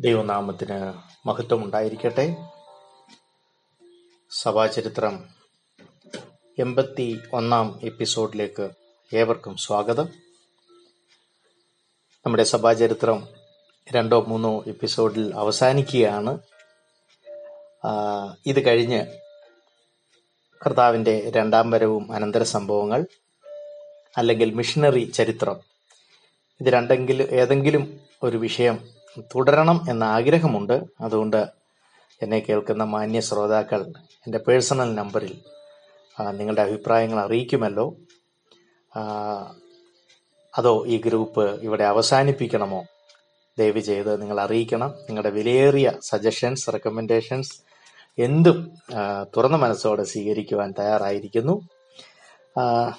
ദൈവനാമത്തിന് മഹത്വം ഉണ്ടായിരിക്കട്ടെ. സഭാചരിത്രം എൺപത്തി ഒന്നാം എപ്പിസോഡിലേക്ക് ഏവർക്കും സ്വാഗതം. നമ്മുടെ സഭാചരിത്രം രണ്ടോ മൂന്നോ എപ്പിസോഡിൽ അവസാനിക്കുകയാണ്. ഇത് കഴിഞ്ഞ് കർത്താവിന്റെ രണ്ടാം വരവും അനന്തര സംഭവങ്ങൾ അല്ലെങ്കിൽ മിഷനറി ചരിത്രം. ഇത് രണ്ടെങ്കിലും ഏതെങ്കിലും ഒരു വിഷയം തുടരണം എന്ന ആഗ്രഹമുണ്ട്. അതുകൊണ്ട് എന്നെ കേൾക്കുന്ന മാന്യ ശ്രോതാക്കൾ എന്റെ പേഴ്സണൽ നമ്പറിൽ നിങ്ങളുടെ അഭിപ്രായങ്ങൾ അറിയിക്കുമല്ലോ. അതോ ഈ ഗ്രൂപ്പ് ഇവിടെ അവസാനിപ്പിക്കണമോ? ദയവ് ചെയ്ത് നിങ്ങൾ അറിയിക്കണം. നിങ്ങളുടെ വിലയേറിയ സജഷൻസ് റെക്കമെൻഡേഷൻസ് എന്തും തുറന്ന മനസ്സോടെ സ്വീകരിക്കുവാൻ തയ്യാറായിരിക്കുന്നു.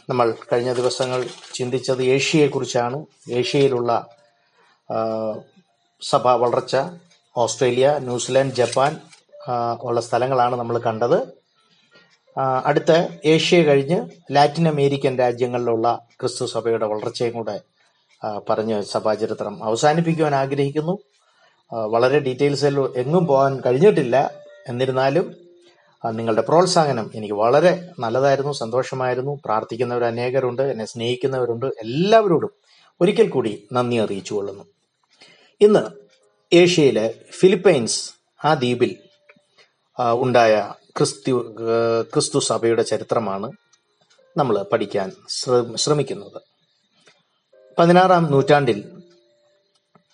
നമ്മൾ കഴിഞ്ഞ ദിവസങ്ങൾ ചിന്തിച്ചത് ഏഷ്യയെക്കുറിച്ചാണ്. ഏഷ്യയിലുള്ള സഭ വളർച്ച ഓസ്ട്രേലിയ ന്യൂസിലാൻഡ് ജപ്പാൻ ഉള്ള സ്ഥലങ്ങളാണ് നമ്മൾ കണ്ടത്. അടുത്ത ഏഷ്യ കഴിഞ്ഞ് ലാറ്റിൻ അമേരിക്കൻ രാജ്യങ്ങളിലുള്ള ക്രിസ്തു സഭയുടെ വളർച്ചയും കൂടെ പറഞ്ഞ് സഭാചരിത്രം അവസാനിപ്പിക്കുവാൻ ആഗ്രഹിക്കുന്നു. വളരെ ഡീറ്റെയിൽസിൽ എങ്ങും പോകാൻ കഴിഞ്ഞിട്ടില്ല. എന്നിരുന്നാലും നിങ്ങളുടെ പ്രോത്സാഹനം എനിക്ക് വളരെ നല്ലതായിരുന്നു സന്തോഷമായിരുന്നു. പ്രാർത്ഥിക്കുന്നവർ അനേകരുണ്ട് എന്നെ സ്നേഹിക്കുന്നവരുണ്ട്. എല്ലാവരോടും ഒരിക്കൽ കൂടി നന്ദി അറിയിച്ചു കൊള്ളുന്നു ഇന്ന് ഏഷ്യയിലെ ഫിലിപ്പൈൻസ് ആ ദ്വീപിൽ ഉണ്ടായ ക്രിസ്തു ക്രിസ്തു സഭയുടെ ചരിത്രമാണ് നമ്മൾ പഠിക്കാൻ ശ്ര- ശ്രമിക്കുന്നത്. പതിനാറാം നൂറ്റാണ്ടിൽ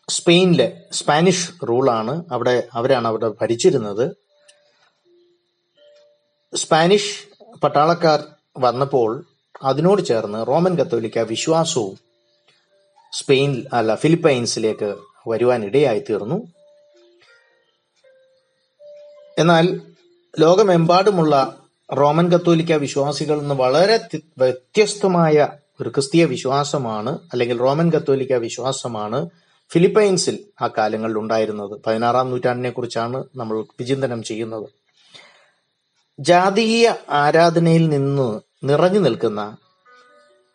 സ്പെയിനിലെ സ്പാനിഷ് റൂളാണ് അവിടെ അവരാണ് അവിടെ ഭരിച്ചിരുന്നത്. സ്പാനിഷ് പട്ടാളക്കാർ വന്നപ്പോൾ അതിനോട് ചേർന്ന് റോമൻ കത്തോലിക്ക വിശ്വാസവും സ്പെയിൻ അല്ല ഫിലിപ്പൈൻസിലേക്ക് വരുവാൻ ഇടയായി തീർന്നു എന്നാൽ ലോകമെമ്പാടുമുള്ള റോമൻ കത്തോലിക്ക വിശ്വാസികളിൽ നിന്ന് വളരെ വ്യത്യസ്തമായ ഒരു ക്രിസ്തീയ വിശ്വാസമാണ് അല്ലെങ്കിൽ റോമൻ കത്തോലിക്ക വിശ്വാസമാണ് ഫിലിപ്പൈൻസിൽ ആ കാലങ്ങളിൽ ഉണ്ടായിരുന്നത്. പതിനാറാം നൂറ്റാണ്ടിനെ കുറിച്ചാണ് നമ്മൾ വിചിന്തനം ചെയ്യുന്നത്. ജാതീയ ആരാധനയിൽ നിന്ന് നിറഞ്ഞു നിൽക്കുന്ന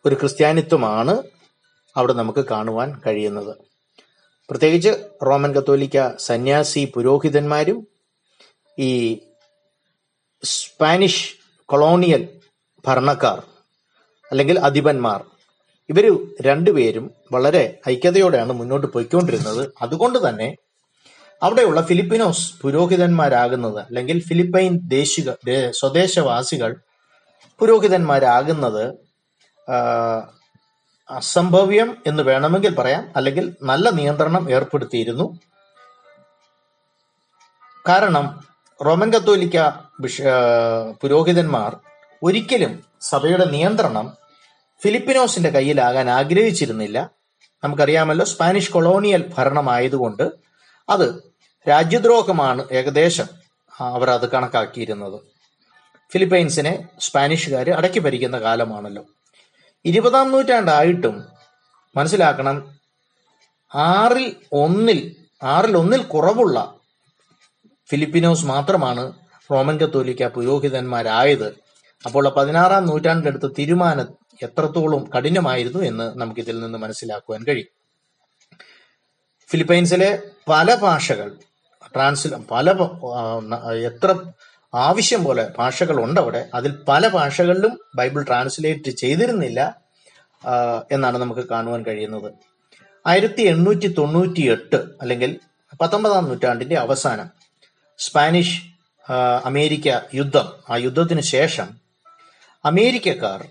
ഒരു ക്രിസ്ത്യാനിത്വമാണ് അവിടെ നമുക്ക് കാണുവാൻ കഴിയുന്നത്. പ്രത്യേകിച്ച് റോമൻ കത്തോലിക്ക സന്യാസി പുരോഹിതന്മാരും ഈ സ്പാനിഷ് കൊളോണിയൽ ഭരണക്കാർ അല്ലെങ്കിൽ അധിപന്മാർ ഇവർ രണ്ടുപേരും വളരെ ഐക്യതയോടെയാണ് മുന്നോട്ട് പോയിക്കൊണ്ടിരുന്നത്. അതുകൊണ്ട് തന്നെ അവിടെയുള്ള ഫിലിപ്പിനോസ് പുരോഹിതന്മാരാകുന്നത് അല്ലെങ്കിൽ ഫിലിപ്പൈൻ ദേശിക സ്വദേശവാസികൾ പുരോഹിതന്മാരാകുന്നത് അസംഭവ്യം എന്ന് വേണമെങ്കിൽ പറയാം. അല്ലെങ്കിൽ നല്ല നിയന്ത്രണം ഏർപ്പെടുത്തിയിരുന്നു. കാരണം റോമൻ കത്തോലിക്ക പുരോഹിതന്മാർ ഒരിക്കലും സഭയുടെ നിയന്ത്രണം ഫിലിപ്പിനോസിന്റെ കയ്യിലാകാൻ ആഗ്രഹിച്ചിരുന്നില്ല. നമുക്കറിയാമല്ലോ സ്പാനിഷ് കൊളോണിയൽ ഭരണമായതുകൊണ്ട് അത് രാജ്യദ്രോഹമാണ് ഏകദേശം അവർ അത് കണക്കാക്കിയിരുന്നത്. ഫിലിപ്പൈൻസിനെ സ്പാനിഷുകാർ അടക്കി ഭരിക്കുന്ന കാലമാണല്ലോ. ഇരുപതാം നൂറ്റാണ്ടായിട്ടും മനസ്സിലാക്കണം ആറിൽ ഒന്നിൽ ആറിൽ ഒന്നിൽ കുറവുള്ള ഫിലിപ്പിനോസ് മാത്രമാണ് റോമൻ കത്തോലിക്ക പുരോഹിതന്മാരായത്. അപ്പോൾ പതിനാറാം നൂറ്റാണ്ടിലെടുത്ത തീരുമാനം എത്രത്തോളം കഠിനമായിരുന്നു എന്ന് നമുക്ക് ഇതിൽ നിന്ന് മനസ്സിലാക്കുവാൻ കഴിയും. ഫിലിപ്പൈൻസിലെ പല ഭാഷകൾ ട്രാൻസ് പല എത്ര ആവശ്യം പോലെ ഭാഷകൾ ഉണ്ട് അവിടെ അതിൽ പല ഭാഷകളിലും ബൈബിൾ ട്രാൻസ്ലേറ്റ് ചെയ്തിരുന്നില്ല എന്നാണ് നമുക്ക് കാണുവാൻ കഴിയുന്നത്. ആയിരത്തി എണ്ണൂറ്റി തൊണ്ണൂറ്റി എട്ട് അല്ലെങ്കിൽ പത്തൊമ്പതാം നൂറ്റാണ്ടിന്റെ അവസാനം സ്പാനിഷ് അമേരിക്ക യുദ്ധം ആ യുദ്ധത്തിന് ശേഷം അമേരിക്കക്കാർ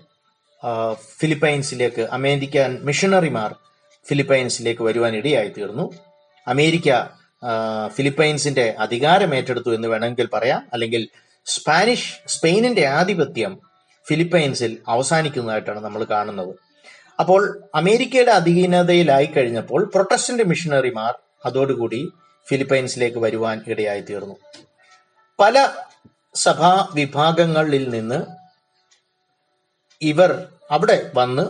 ഫിലിപ്പൈൻസിലേക്ക് അമേരിക്കൻ മിഷണറിമാർ ഫിലിപ്പൈൻസിലേക്ക് വരുവാൻ ഇടയായി തീർന്നു അമേരിക്ക ഫിലിപ്പൈൻസിന്റെ അധികാരം ഏറ്റെടുത്തു എന്ന് വേണമെങ്കിൽ പറയാം. അല്ലെങ്കിൽ സ്പാനിഷ് സ്പെയിനിന്റെ ആധിപത്യം ഫിലിപ്പൈൻസിൽ അവസാനിക്കുന്നതായിട്ടാണ് നമ്മൾ കാണുന്നത്. അപ്പോൾ അമേരിക്കയുടെ അധീനതയിലായി കഴിഞ്ഞപ്പോൾ പ്രൊട്ടസ്റ്റന്റ് മിഷണറിമാർ അതോടുകൂടി ഫിലിപ്പൈൻസിലേക്ക് വരുവാൻ ഇടയായി തീർന്നു പല സഭാ വിഭാഗങ്ങളിൽ നിന്ന് ഇവർ അവിടെ വന്ന്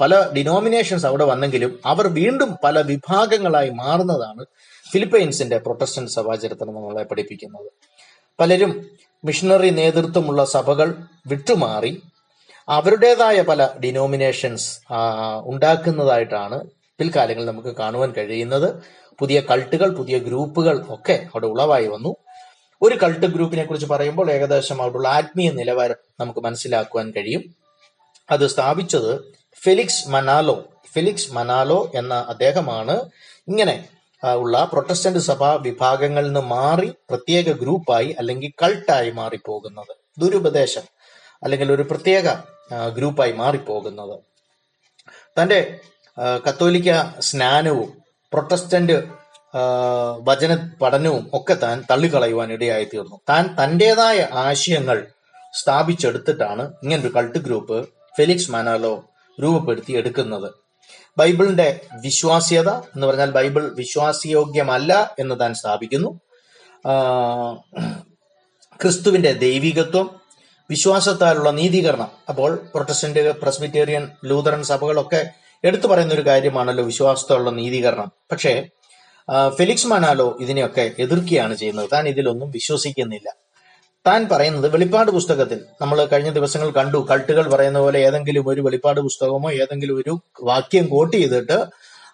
പല ഡിനോമിനേഷൻസ് അവിടെ വന്നെങ്കിലും അവർ വീണ്ടും പല വിഭാഗങ്ങളായി മാറുന്നതാണ് ഫിലിപ്പൈൻസിന്റെ പ്രൊട്ടസ്റ്റന്റ് സഭാചരിത്രം നമ്മളെ പഠിപ്പിക്കുന്നത്. പലരും മിഷണറി നേതൃത്വമുള്ള സഭകൾ വിട്ടുമാറി അവരുടേതായ പല ഡിനോമിനേഷൻസ് ഉണ്ടാക്കുന്നതായിട്ടാണ് പിൽക്കാലങ്ങളിൽ നമുക്ക് കാണുവാൻ കഴിയുന്നത്. പുതിയ കൾട്ടുകൾ പുതിയ ഗ്രൂപ്പുകൾ ഒക്കെ അവിടെ ഉളവായി വന്നു. ഒരു കൾട്ട് ഗ്രൂപ്പിനെ കുറിച്ച് പറയുമ്പോൾ ഏകദേശം അവിടെയുള്ള ആത്മീയ നിലവാരം നമുക്ക് മനസ്സിലാക്കുവാൻ കഴിയും. അത് സ്ഥാപിച്ചത് ഫെലിക്സ് മനാലോ ഫെലിക്സ് മനാലോ എന്ന അദ്ദേഹമാണ്. ഇങ്ങനെ ഉള്ള പ്രൊട്ടസ്റ്റന്റ് സഭാ വിഭാഗങ്ങളിൽ നിന്ന് മാറി പ്രത്യേക ഗ്രൂപ്പായി അല്ലെങ്കിൽ കൾട്ടായി മാറിപ്പോകുന്നത്. ദുരുപദേശം അല്ലെങ്കിൽ ഒരു പ്രത്യേക ഗ്രൂപ്പായി മാറിപ്പോകുന്നത്. തന്റെ കത്തോലിക്ക സ്നാനവും പ്രൊട്ടസ്റ്റന്റ് വചന പഠനവും ഒക്കെ താൻ തള്ളിക്കളയുവാൻ ഇടയായി തീർന്നു താൻ തന്റെതായ ആശയങ്ങൾ സ്ഥാപിച്ചെടുത്തിട്ടാണ് ഇങ്ങനൊരു കൾട്ട് ഗ്രൂപ്പ് ഫെലിക്സ് മാനാലോ രൂപപ്പെടുത്തി എടുക്കുന്നത്. ബൈബിളിന്റെ വിശ്വാസ്യത എന്ന് പറഞ്ഞാൽ ബൈബിൾ വിശ്വാസയോഗ്യമല്ല എന്ന് താൻ സ്ഥാപിക്കുന്നു. ക്രിസ്തുവിന്റെ ദൈവികത്വം വിശ്വാസത്താലുള്ള നീതീകരണം. അപ്പോൾ പ്രൊട്ടസ്റ്റന്റ് പ്രസ്ബിറ്റേറിയൻ ലൂതറൻ സഭകളൊക്കെ എടുത്തു പറയുന്ന ഒരു കാര്യമാണല്ലോ വിശ്വാസത്തോടുള്ള നീതീകരണം. പക്ഷേ ഫെലിക്സ് മാനാലോ ഇതിനെയൊക്കെ എതിർക്കുകയാണ് ചെയ്യുന്നത്. താൻ ഇതിലൊന്നും വിശ്വസിക്കുന്നില്ല. താൻ പറയുന്നത് വെളിപ്പാട് പുസ്തകത്തിൽ നമ്മൾ കഴിഞ്ഞ ദിവസങ്ങൾ കണ്ടു. കൾട്ടുകൾ പറയുന്ന പോലെ ഏതെങ്കിലും ഒരു വെളിപ്പാട് പുസ്തകമോ ഏതെങ്കിലും ഒരു വാക്യം കോട്ട് ചെയ്തിട്ട്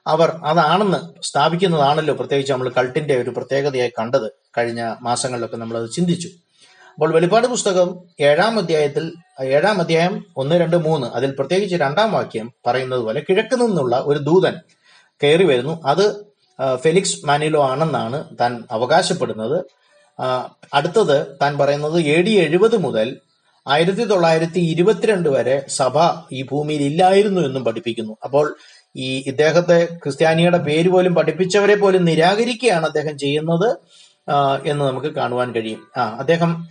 അവർ അതാണെന്ന് സ്ഥാപിക്കുന്നതാണല്ലോ പ്രത്യേകിച്ച് നമ്മൾ കൾട്ടിന്റെ ഒരു പ്രത്യേകതയായി കണ്ടത് കഴിഞ്ഞ മാസങ്ങളിലൊക്കെ നമ്മൾ അത് ചിന്തിച്ചു. അപ്പോൾ വെളിപ്പാട് പുസ്തകം ഏഴാം അധ്യായത്തിൽ ഏഴാം അധ്യായം ഒന്ന് രണ്ട് മൂന്ന് അതിൽ പ്രത്യേകിച്ച് രണ്ടാം വാക്യം പറയുന്നത് പോലെ കിഴക്ക് നിന്നുള്ള ഒരു ദൂതൻ കയറി വരുന്നു. അത് ഫെലിക്സ് മാനിലോ ആണെന്നാണ് താൻ അവകാശപ്പെടുന്നത്. അടുത്തത് താൻ പറയുന്നത് എ ഡി എഴുപത് മുതൽ ആയിരത്തി തൊള്ളായിരത്തി ഇരുപത്തിരണ്ട് വരെ സഭ ഈ ഭൂമിയിൽ ഇല്ലായിരുന്നു എന്നും പഠിപ്പിക്കുന്നു. അപ്പോൾ ഈ ഇദ്ദേഹത്തെ ക്രിസ്ത്യാനിയുടെ പേര് പോലും പഠിപ്പിച്ചവരെ പോലും നിരാകരിക്കുകയാണ് അദ്ദേഹം ചെയ്യുന്നത് എന്ന് നമുക്ക് കാണുവാൻ കഴിയും. ആ അദ്ദേഹം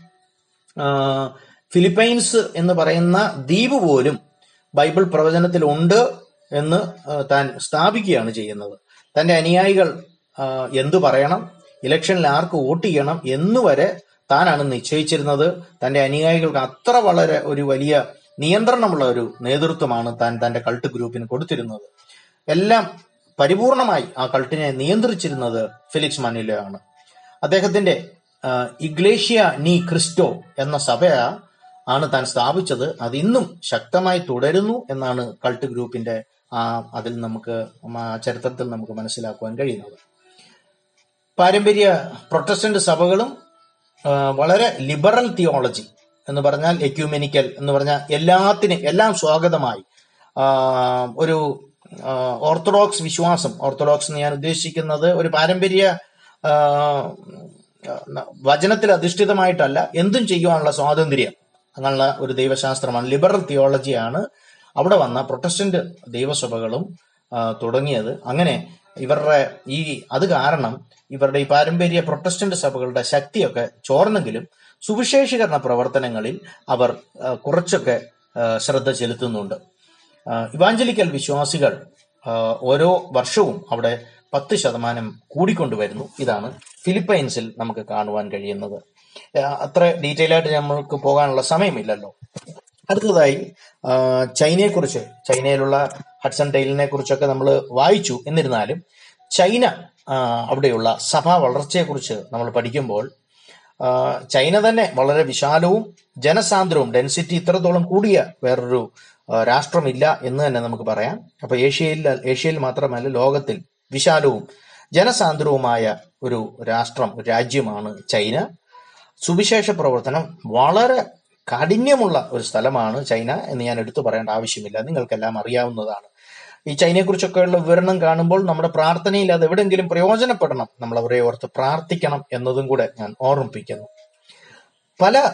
ഫിലിപ്പൈൻസ് എന്ന് പറയുന്ന ദ്വീപ് പോലും ബൈബിൾ പ്രവചനത്തിൽ ഉണ്ട് എന്ന് താൻ സ്ഥാപിക്കുകയാണ് ചെയ്യുന്നത്. തന്റെ അനുയായികൾ എന്തു പറയണം? ഇലക്ഷനിൽ ആർക്ക് വോട്ട് ചെയ്യണം എന്നുവരെ താനാണ് നിശ്ചയിച്ചിരുന്നത്. തന്റെ അനുയായികൾക്ക് അത്ര വളരെ ഒരു വലിയ നിയന്ത്രണമുള്ള ഒരു നേതൃത്വമാണ് താൻ തന്റെ കൾട്ട് ഗ്രൂപ്പിന് കൊടുത്തിരുന്നത്. എല്ലാം പരിപൂർണമായി ആ കൾട്ടിനെ നിയന്ത്രിച്ചിരുന്നത് ഫിലിക്സ് മാനിലോ ആണ് അദ്ദേഹത്തിന്റെ ഇഗ്ലേഷ്യ നീ ക്രിസ്റ്റോ എന്ന സഭ ആണ് താൻ സ്ഥാപിച്ചത്. അത് ഇന്നും ശക്തമായി തുടരുന്നു എന്നാണ് കൾട്ട് ഗ്രൂപ്പിന്റെ ആ അതിൽ നമുക്ക് ചരിത്രത്തിൽ നമുക്ക് മനസ്സിലാക്കുവാൻ കഴിയുന്നത്. പാരമ്പര്യ പ്രൊട്ടസ്റ്റന്റ് സഭകളും വളരെ ലിബറൽ തിയോളജി എന്ന് പറഞ്ഞാൽ എക്യൂമെനിക്കൽ എന്ന് പറഞ്ഞാൽ എല്ലാത്തിനും എല്ലാം സ്വാഗതമായി. ഒരു ഓർത്തഡോക്സ് വിശ്വാസം. ഓർത്തഡോക്സ് എന്ന് ഞാൻ ഉദ്ദേശിക്കുന്നത് ഒരു പാരമ്പര്യ വചനത്തിൽ അധിഷ്ഠിതമായിട്ടല്ല എന്തും ചെയ്യുവാനുള്ള സ്വാതന്ത്ര്യം അങ്ങനെയുള്ള ഒരു ദൈവശാസ്ത്രമാണ്. ലിബറൽ തിയോളജിയാണ് അവിടെ വന്ന പ്രൊട്ടസ്റ്റന്റ് ദൈവസഭകളും തുടങ്ങിയത്. അങ്ങനെ ഇവരുടെ ഈ അത് കാരണം ഇവരുടെ ഈ പാരമ്പര്യ പ്രൊട്ടസ്റ്റന്റ് സഭകളുടെ ശക്തിയൊക്കെ ചോർന്നെങ്കിലും സുവിശേഷീകരണ പ്രവർത്തനങ്ങളിൽ അവർ കുറച്ചൊക്കെ ശ്രദ്ധ ചെലുത്തുന്നുണ്ട്. ഇവാഞ്ചലിക്കൽ വിശ്വാസികൾ ഓരോ വർഷവും അവിടെ പത്ത് ശതമാനം കൂടിക്കൊണ്ടുവരുന്നു ഇതാണ് ഫിലിപ്പൈൻസിൽ നമുക്ക് കാണുവാൻ കഴിയുന്നത്. അത്ര ഡീറ്റെയിൽ ആയിട്ട് നമ്മൾക്ക് പോകാനുള്ള സമയമില്ലല്ലോ. അടുത്തതായി ചൈനയെ കുറിച്ച് ചൈനയിലുള്ള ഹഡ്സൺ ടൈലിനെ കുറിച്ചൊക്കെ നമ്മൾ വായിച്ചു. എന്നിരുന്നാലും ചൈന അവിടെയുള്ള സഭാ വളർച്ചയെക്കുറിച്ച് നമ്മൾ പഠിക്കുമ്പോൾ ചൈന തന്നെ വളരെ വിശാലവും ജനസാന്ദ്രവും ഡെൻസിറ്റി ഇത്രത്തോളം കൂടിയ വേറൊരു രാഷ്ട്രമില്ല എന്ന് തന്നെ നമുക്ക് പറയാം. അപ്പൊ ഏഷ്യയിൽ ഏഷ്യയിൽ മാത്രമല്ല ലോകത്തിൽ വിശാലവും ജനസാന്ദ്രവുമായ ഒരു രാഷ്ട്രം രാജ്യമാണ് ചൈന. സുവിശേഷ പ്രവർത്തനം വളരെ കാഠിന്യമുള്ള ഒരു സ്ഥലമാണ് ചൈന എന്ന് ഞാൻ എടുത്തു പറയേണ്ട ആവശ്യമില്ല. നിങ്ങൾക്കെല്ലാം അറിയാവുന്നതാണ്. ഈ ചൈനയെക്കുറിച്ചൊക്കെയുള്ള വിവരണം കാണുമ്പോൾ നമ്മുടെ പ്രാർത്ഥനയിൽ അത് എവിടെയെങ്കിലും പ്രയോജനപ്പെടണം. നമ്മൾ അവരെ ഓർത്ത് പ്രാർത്ഥിക്കണം എന്നതും കൂടെ ഞാൻ ഓർമ്മിപ്പിക്കുന്നു. പല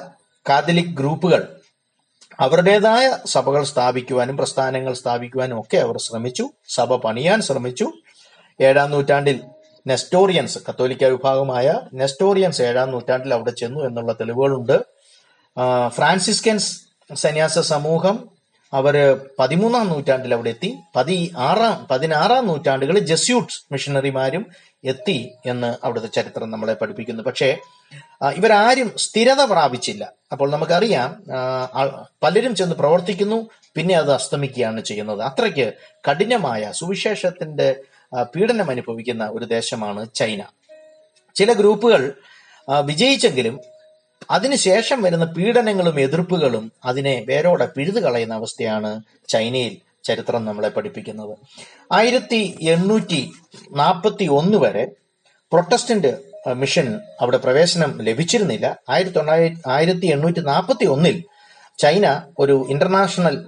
കാതലിക് ഗ്രൂപ്പുകൾ അവരുടേതായ സഭകൾ സ്ഥാപിക്കുവാനും പ്രസ്ഥാനങ്ങൾ സ്ഥാപിക്കുവാനും ഒക്കെ അവർ ശ്രമിച്ചു. സഭ പണിയാൻ ശ്രമിച്ചു. ഏഴാം നൂറ്റാണ്ടിൽ നെസ്റ്റോറിയൻസ് കത്തോലിക്ക വിഭാഗമായ നെസ്റ്റോറിയൻസ് ഏഴാം നൂറ്റാണ്ടിൽ അവിടെ ചെന്നു എന്നുള്ള തെളിവുകളുണ്ട്. ഫ്രാൻസിസ്കൻസ് സന്യാസ സമൂഹം അവർ പതിമൂന്നാം നൂറ്റാണ്ടിൽ അവിടെ എത്തി. പതി ആറാം പതിനാറാം നൂറ്റാണ്ടുകളിൽ ജസ്യൂട്ട്സ് മിഷണറിമാരും എത്തി എന്ന് അവിടുത്തെ ചരിത്രം നമ്മളെ പഠിപ്പിക്കുന്നു. പക്ഷേ ഇവരാരും സ്ഥിരത പ്രാപിച്ചില്ല. അപ്പോൾ നമുക്കറിയാം പലരും ചെന്ന് പ്രവർത്തിക്കുന്നു പിന്നെ അത് അസ്തമിക്കുകയാണ് ചെയ്യുന്നത്. അത്രയ്ക്ക് കഠിനമായ സുവിശേഷത്തിന്റെ പീഡനം അനുഭവിക്കുന്ന ഒരു ദേശമാണ് ചൈന. ചില ഗ്രൂപ്പുകൾ വിജയിച്ചെങ്കിലും അതിനുശേഷം വരുന്ന പീഡനങ്ങളും എതിർപ്പുകളും അതിനെ വേരോടെ പിഴുതു കളയുന്ന അവസ്ഥയാണ് ചൈനയിൽ ചരിത്രം നമ്മളെ പഠിപ്പിക്കുന്നത്. ആയിരത്തി എണ്ണൂറ്റി നാൽപ്പത്തി ഒന്ന് വരെ പ്രൊട്ടസ്റ്റന്റ് മിഷൻ അവിടെ പ്രവേശനം ലഭിച്ചിരുന്നില്ല. ആയിരത്തി തൊള്ളായിരത്തി ആയിരത്തി എണ്ണൂറ്റി നാൽപ്പത്തി ഒന്നിൽ ചൈന ഒരു ഇന്റർനാഷണൽ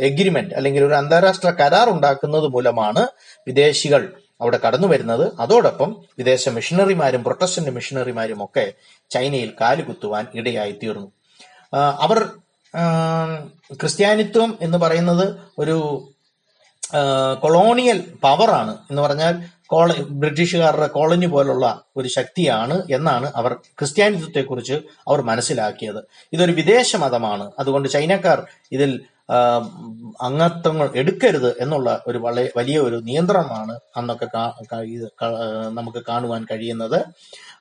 എഗ്രിമെന്റ് അല്ലെങ്കിൽ ഒരു അന്താരാഷ്ട്ര കരാർ ഉണ്ടാക്കുന്നത് മൂലമാണ് വിദേശികൾ അവിടെ കടന്നു വരുന്നത്. അതോടൊപ്പം വിദേശ മിഷണറിമാരും പ്രൊട്ടസ്റ്റന്റ് മിഷണറിമാരും ഒക്കെ ചൈനയിൽ കാലുകുത്തുവാൻ ഇടയായി തീർന്നു. അവർ ക്രിസ്ത്യാനിത്വം എന്ന് പറയുന്നത് ഒരു കൊളോണിയൽ പവറാണ് എന്ന് പറഞ്ഞാൽ കോള ബ്രിട്ടീഷുകാരുടെ കോളനി പോലുള്ള ഒരു ശക്തിയാണ് എന്നാണ് അവർ ക്രിസ്ത്യാനിത്വത്തെക്കുറിച്ച് അവർ മനസ്സിലാക്കിയത്. ഇതൊരു വിദേശ മതമാണ്. അതുകൊണ്ട് ചൈനക്കാർ ഇതിൽ അംഗത്വങ്ങൾ എടുക്കരുത് എന്നുള്ള ഒരു വലിയ ഒരു നിയന്ത്രണമാണ് അന്നൊക്കെ നമുക്ക് കാണുവാൻ കഴിയുന്നത്.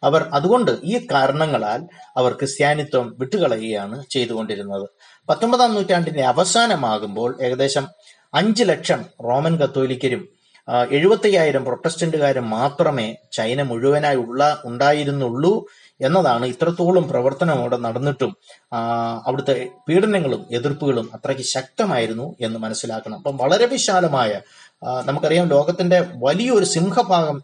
അവർ അതുകൊണ്ട് ഈ കാരണങ്ങളാൽ അവർ ക്രിസ്ത്യാനിത്വം വിട്ടുകളയുകയാണ് ചെയ്തുകൊണ്ടിരുന്നത്. പത്തൊമ്പതാം നൂറ്റാണ്ടിന്റെ അവസാനമാകുമ്പോൾ ഏകദേശം അഞ്ച് ലക്ഷം റോമൻ കത്തോലിക്കരും എഴുപത്തയ്യായിരം പ്രൊട്ടസ്റ്റന്റുകാരും മാത്രമേ ചൈന മുഴുവനായി ഉള്ള ഉണ്ടായിരുന്നുള്ളൂ. എന്നതാണ് ഇത്രത്തോളം പ്രവർത്തനം അവിടെ നടന്നിട്ടും അവിടുത്തെ പീഡനങ്ങളും എതിർപ്പുകളും അത്രയ്ക്ക് ശക്തമായിരുന്നു എന്ന് മനസ്സിലാക്കണം. അപ്പം വളരെ വിശാലമായ നമുക്കറിയാം ലോകത്തിന്റെ വലിയൊരു സിംഹഭാഗം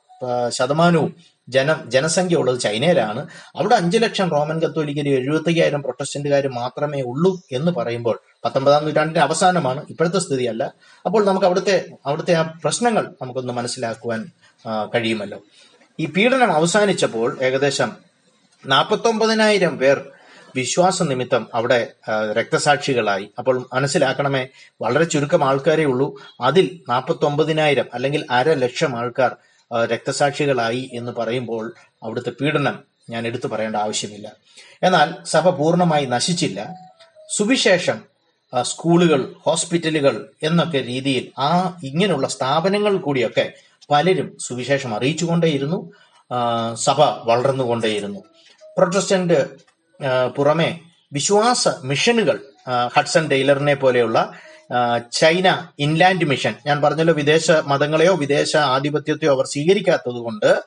ശതമാനവും ജനം ജനസംഖ്യ ഉള്ളത് ചൈനയിലാണ്. അവിടെ അഞ്ചു ലക്ഷം റോമൻ കത്തോലിക്കരും എഴുപത്തയ്യായിരം പ്രൊട്ടസ്റ്റന്റുകാരും മാത്രമേ ഉള്ളൂ എന്ന് പറയുമ്പോൾ പത്തൊമ്പതാം നൂറ്റാണ്ടിന്റെ അവസാനമാണ് ഇപ്പോഴത്തെ സ്ഥിതിയല്ല. അപ്പോൾ നമുക്ക് അവിടുത്തെ അവിടുത്തെ ആ പ്രശ്നങ്ങൾ നമുക്കൊന്ന് മനസ്സിലാക്കുവാൻ കഴിയുമല്ലോ. ഈ പീഡനം അവസാനിച്ചപ്പോൾ ഏകദേശം നാൽപ്പത്തൊമ്പതിനായിരം പേർ വിശ്വാസ നിമിത്തം അവിടെ രക്തസാക്ഷികളായി. അപ്പോൾ മനസ്സിലാക്കണമേ വളരെ ചുരുക്കം ആൾക്കാരേ ഉള്ളൂ. അതിൽ നാൽപ്പത്തൊമ്പതിനായിരം അല്ലെങ്കിൽ അര ലക്ഷം ആൾക്കാർ രക്തസാക്ഷികളായി എന്ന് പറയുമ്പോൾ അവിടുത്തെ പീഡനം ഞാൻ എടുത്തു പറയേണ്ട ആവശ്യമില്ല. എന്നാൽ സഭ പൂർണമായി നശിച്ചില്ല. സുവിശേഷം സ്കൂളുകൾ ഹോസ്പിറ്റലുകൾ എന്നൊക്കെ രീതിയിൽ ആ ഇങ്ങനെയുള്ള സ്ഥാപനങ്ങൾ കൂടിയൊക്കെ പലരും സുവിശേഷം അറിയിച്ചുകൊണ്ടേയിരുന്നു. സഭ വളർന്നുകൊണ്ടേയിരുന്നു. പ്രൊട്ടസ്റ്റന്റ് പുറമെ വിശ്വാസ മിഷനുകൾ ഹഡ്സൺ ടൈലറിനെ പോലെയുള്ള ചൈന ഇൻലാൻഡ് മിഷൻ. ഞാൻ പറഞ്ഞല്ലോ വിദേശ മതങ്ങളെയോ വിദേശ ആധിപത്യത്തെയോ അവർ സ്വീകരിക്കാത്തത് കൊണ്ട്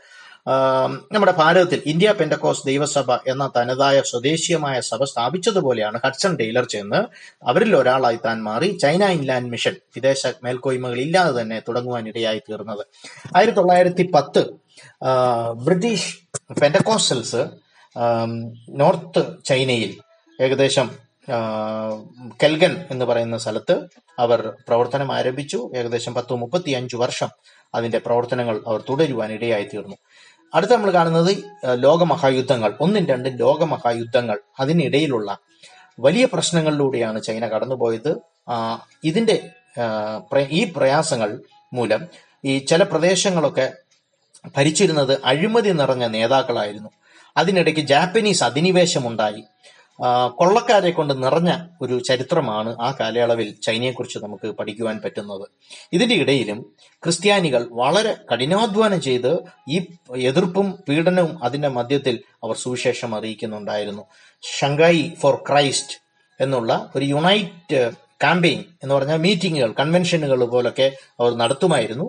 നമ്മുടെ ഭാരതത്തിൽ ഇന്ത്യ പെൻഡക്കോസ് ദൈവസഭ എന്ന തനതായ സ്വദേശീയമായ സഭ സ്ഥാപിച്ചതുപോലെയാണ് ഹഡ്സൺ ടൈലർ ചെന്ന് അവരിൽ ഒരാളായി താൻ മാറി ചൈന ഇൻലാൻഡ് മിഷൻ വിദേശ മേൽക്കോയ്മകൾ ഇല്ലാതെ തന്നെ തുടങ്ങുവാൻ ഇടയായി തീർന്നത്. ആയിരത്തി തൊള്ളായിരത്തി പത്ത് ബ്രിട്ടീഷ് പെൻഡക്കോസ്റ്റൽസ് നോർത്ത് ചൈനയിൽ ഏകദേശം കെൽഗൻ എന്ന് പറയുന്ന സ്ഥലത്ത് അവർ പ്രവർത്തനം ആരംഭിച്ചു. ഏകദേശം പത്ത് മുപ്പത്തി അഞ്ച് വർഷം അതിന്റെ പ്രവർത്തനങ്ങൾ അവർ തുടരുവാൻ ഇടയായി തീർന്നു അടുത്ത നമ്മൾ കാണുന്നത് ലോകമഹായുദ്ധങ്ങൾ. ഒന്നും രണ്ടും ലോകമഹായുദ്ധങ്ങൾ അതിനിടയിലുള്ള വലിയ പ്രശ്നങ്ങളിലൂടെയാണ് ചൈന കടന്നുപോയത്. ഇതിന്റെ ഈ പ്രയാസങ്ങൾ മൂലം ഈ ചില പ്രദേശങ്ങളൊക്കെ ഭരിച്ചിരുന്നത് അഴിമതി നിറഞ്ഞ നേതാക്കളായിരുന്നു. അതിനിടയ്ക്ക് ജാപ്പനീസ് അധിനിവേശമുണ്ടായി. കൊള്ളക്കാരെ കൊണ്ട് നിറഞ്ഞ ഒരു ചരിത്രമാണ് ആ കാലയളവിൽ ചൈനയെക്കുറിച്ച് നമുക്ക് പഠിക്കുവാൻ പറ്റുന്നത്. ഇതിന്റെ ഇടയിലും ക്രിസ്ത്യാനികൾ വളരെ കഠിനാധ്വാനം ചെയ്ത് ഈ എതിർപ്പും പീഡനവും അതിന്റെ മധ്യത്തിൽ അവർ സുവിശേഷം അറിയിക്കുന്നുണ്ടായിരുന്നു. ഷങ്കായി ഫോർ ക്രൈസ്റ്റ് എന്നുള്ള ഒരു യുണൈറ്റ് ക്യാമ്പയിൻ എന്ന് പറഞ്ഞാൽ മീറ്റിങ്ങുകൾ കൺവെൻഷനുകൾ പോലൊക്കെ അവർ നടത്തുമായിരുന്നു.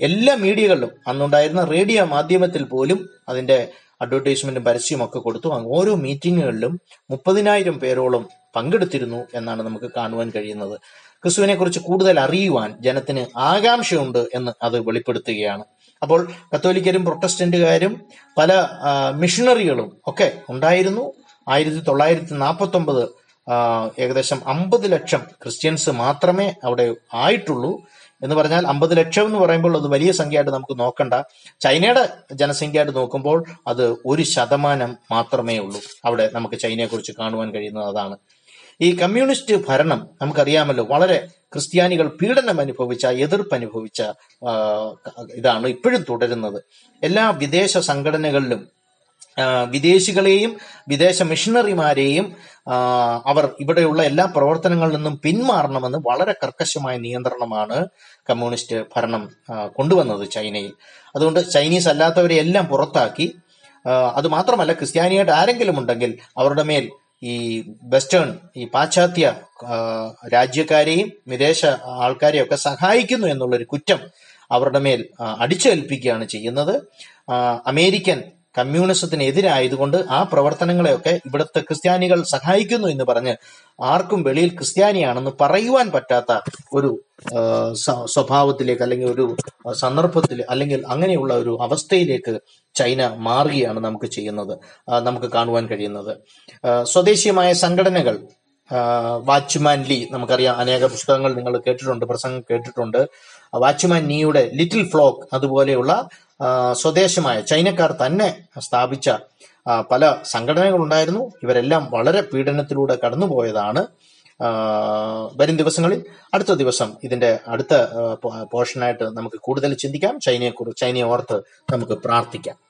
എല്ലാ മീഡിയകളിലും അന്നുണ്ടായിരുന്ന റേഡിയോ മാധ്യമത്തിൽ പോലും അതിന്റെ അഡ്വർടൈസ്മെന്റും പരസ്യവും ഒക്കെ കൊടുത്തു ഓരോ മീറ്റിങ്ങുകളിലും മുപ്പതിനായിരം പേരോളം പങ്കെടുത്തിരുന്നു എന്നാണ് നമുക്ക് കാണുവാൻ കഴിയുന്നത്. ക്രിസ്തുവിനെ കുറിച്ച് കൂടുതൽ അറിയുവാൻ ജനത്തിന് ആകാംക്ഷയുണ്ട് എന്ന് അത് വെളിപ്പെടുത്തുകയാണ്. അപ്പോൾ കത്തോലിക്കരും പ്രൊട്ടസ്റ്റന്റുകാരും പല മിഷണറികളും ഒക്കെ ഉണ്ടായിരുന്നു. ആയിരത്തി തൊള്ളായിരത്തി നാൽപ്പത്തി ഒമ്പത് ഏകദേശം അമ്പത് ലക്ഷം ക്രിസ്ത്യൻസ് മാത്രമേ അവിടെ ആയിട്ടുള്ളൂ. എന്ന് പറഞ്ഞാൽ അമ്പത് ലക്ഷം എന്ന് പറയുമ്പോൾ അത് വലിയ സംഖ്യയായിട്ട് നമുക്ക് നോക്കണ്ട. ചൈനയുടെ ജനസംഖ്യയായിട്ട് നോക്കുമ്പോൾ അത് ഒരു ശതമാനം മാത്രമേ ഉള്ളൂ. അവിടെ നമുക്ക് ചൈനയെ കുറിച്ച് കാണുവാൻ കഴിയുന്നത് അതാണ്. ഈ കമ്മ്യൂണിസ്റ്റ് ഭരണം നമുക്കറിയാമല്ലോ വളരെ ക്രിസ്ത്യാനികൾ പീഡനം അനുഭവിച്ച എതിർപ്പ് അനുഭവിച്ച ഇതാണ് ഇപ്പോഴും തുടരുന്നത്. എല്ലാ വിദേശ സംഘടനകളിലും വിദേശികളെയും വിദേശ മിഷണറിമാരെയും അവർ ഇവിടെയുള്ള എല്ലാ പ്രവർത്തനങ്ങളിൽ നിന്നും പിന്മാറണമെന്ന് വളരെ കർക്കശമായ നിയന്ത്രണമാണ് കമ്മ്യൂണിസ്റ്റ് ഭരണം കൊണ്ടുവന്നത് ചൈനയിൽ. അതുകൊണ്ട് ചൈനീസ് അല്ലാത്തവരെ എല്ലാം പുറത്താക്കി അതുമാത്രമല്ല മാത്രമല്ല ക്രിസ്ത്യാനിയായിട്ട് ആരെങ്കിലും ഉണ്ടെങ്കിൽ അവരുടെ മേൽ ഈ വെസ്റ്റേൺ ഈ പാശ്ചാത്യ രാജ്യക്കാരെയും വിദേശ ആൾക്കാരെയും ഒക്കെ സഹായിക്കുന്നു എന്നുള്ളൊരു കുറ്റം അവരുടെ മേൽ അടിച്ചേൽപ്പിക്കുകയാണ് ചെയ്യുന്നത്. അമേരിക്കൻ കമ്മ്യൂണിസത്തിന് എതിരായതുകൊണ്ട് ആ പ്രവർത്തനങ്ങളെയൊക്കെ ഇവിടുത്തെ ക്രിസ്ത്യാനികൾ സഹായിക്കുന്നു എന്ന് പറഞ്ഞ് ആർക്കും വെളിയിൽ ക്രിസ്ത്യാനിയാണെന്ന് പറയുവാൻ പറ്റാത്ത ഒരു സ്വഭാവത്തിലേക്ക് അല്ലെങ്കിൽ ഒരു സന്ദർഭത്തിൽ അല്ലെങ്കിൽ അങ്ങനെയുള്ള ഒരു അവസ്ഥയിലേക്ക് ചൈന മാറുകയാണ് നമുക്ക് ചെയ്യുന്നത് നമുക്ക് കാണുവാൻ കഴിയുന്നത്. സ്വദേശീയമായ സംഘടനകൾ വാച്ച്മാൻ ലീ നമുക്കറിയാം അനേക പുസ്തകങ്ങൾ നിങ്ങൾ കേട്ടിട്ടുണ്ട് പ്രസംഗം കേട്ടിട്ടുണ്ട്. വാച്ച്മാൻ നീയുടെ ലിറ്റിൽ ഫ്ലോക്ക് അതുപോലെയുള്ള സ്വദേശമായ ചൈനക്കാർ തന്നെ സ്ഥാപിച്ച പല സംഘടനകളുണ്ടായിരുന്നു. ഇവരെല്ലാം വളരെ പീഡനത്തിലൂടെ കടന്നുപോയതാണ് വരും ദിവസങ്ങളിൽ. അടുത്ത ദിവസം ഇതിന്റെ അടുത്ത പോർഷനായിട്ട് നമുക്ക് കൂടുതൽ ചിന്തിക്കാം. ചൈനയെ കുറിച്ച് ചൈനയെ ഓർത്ത് നമുക്ക് പ്രാർത്ഥിക്കാം.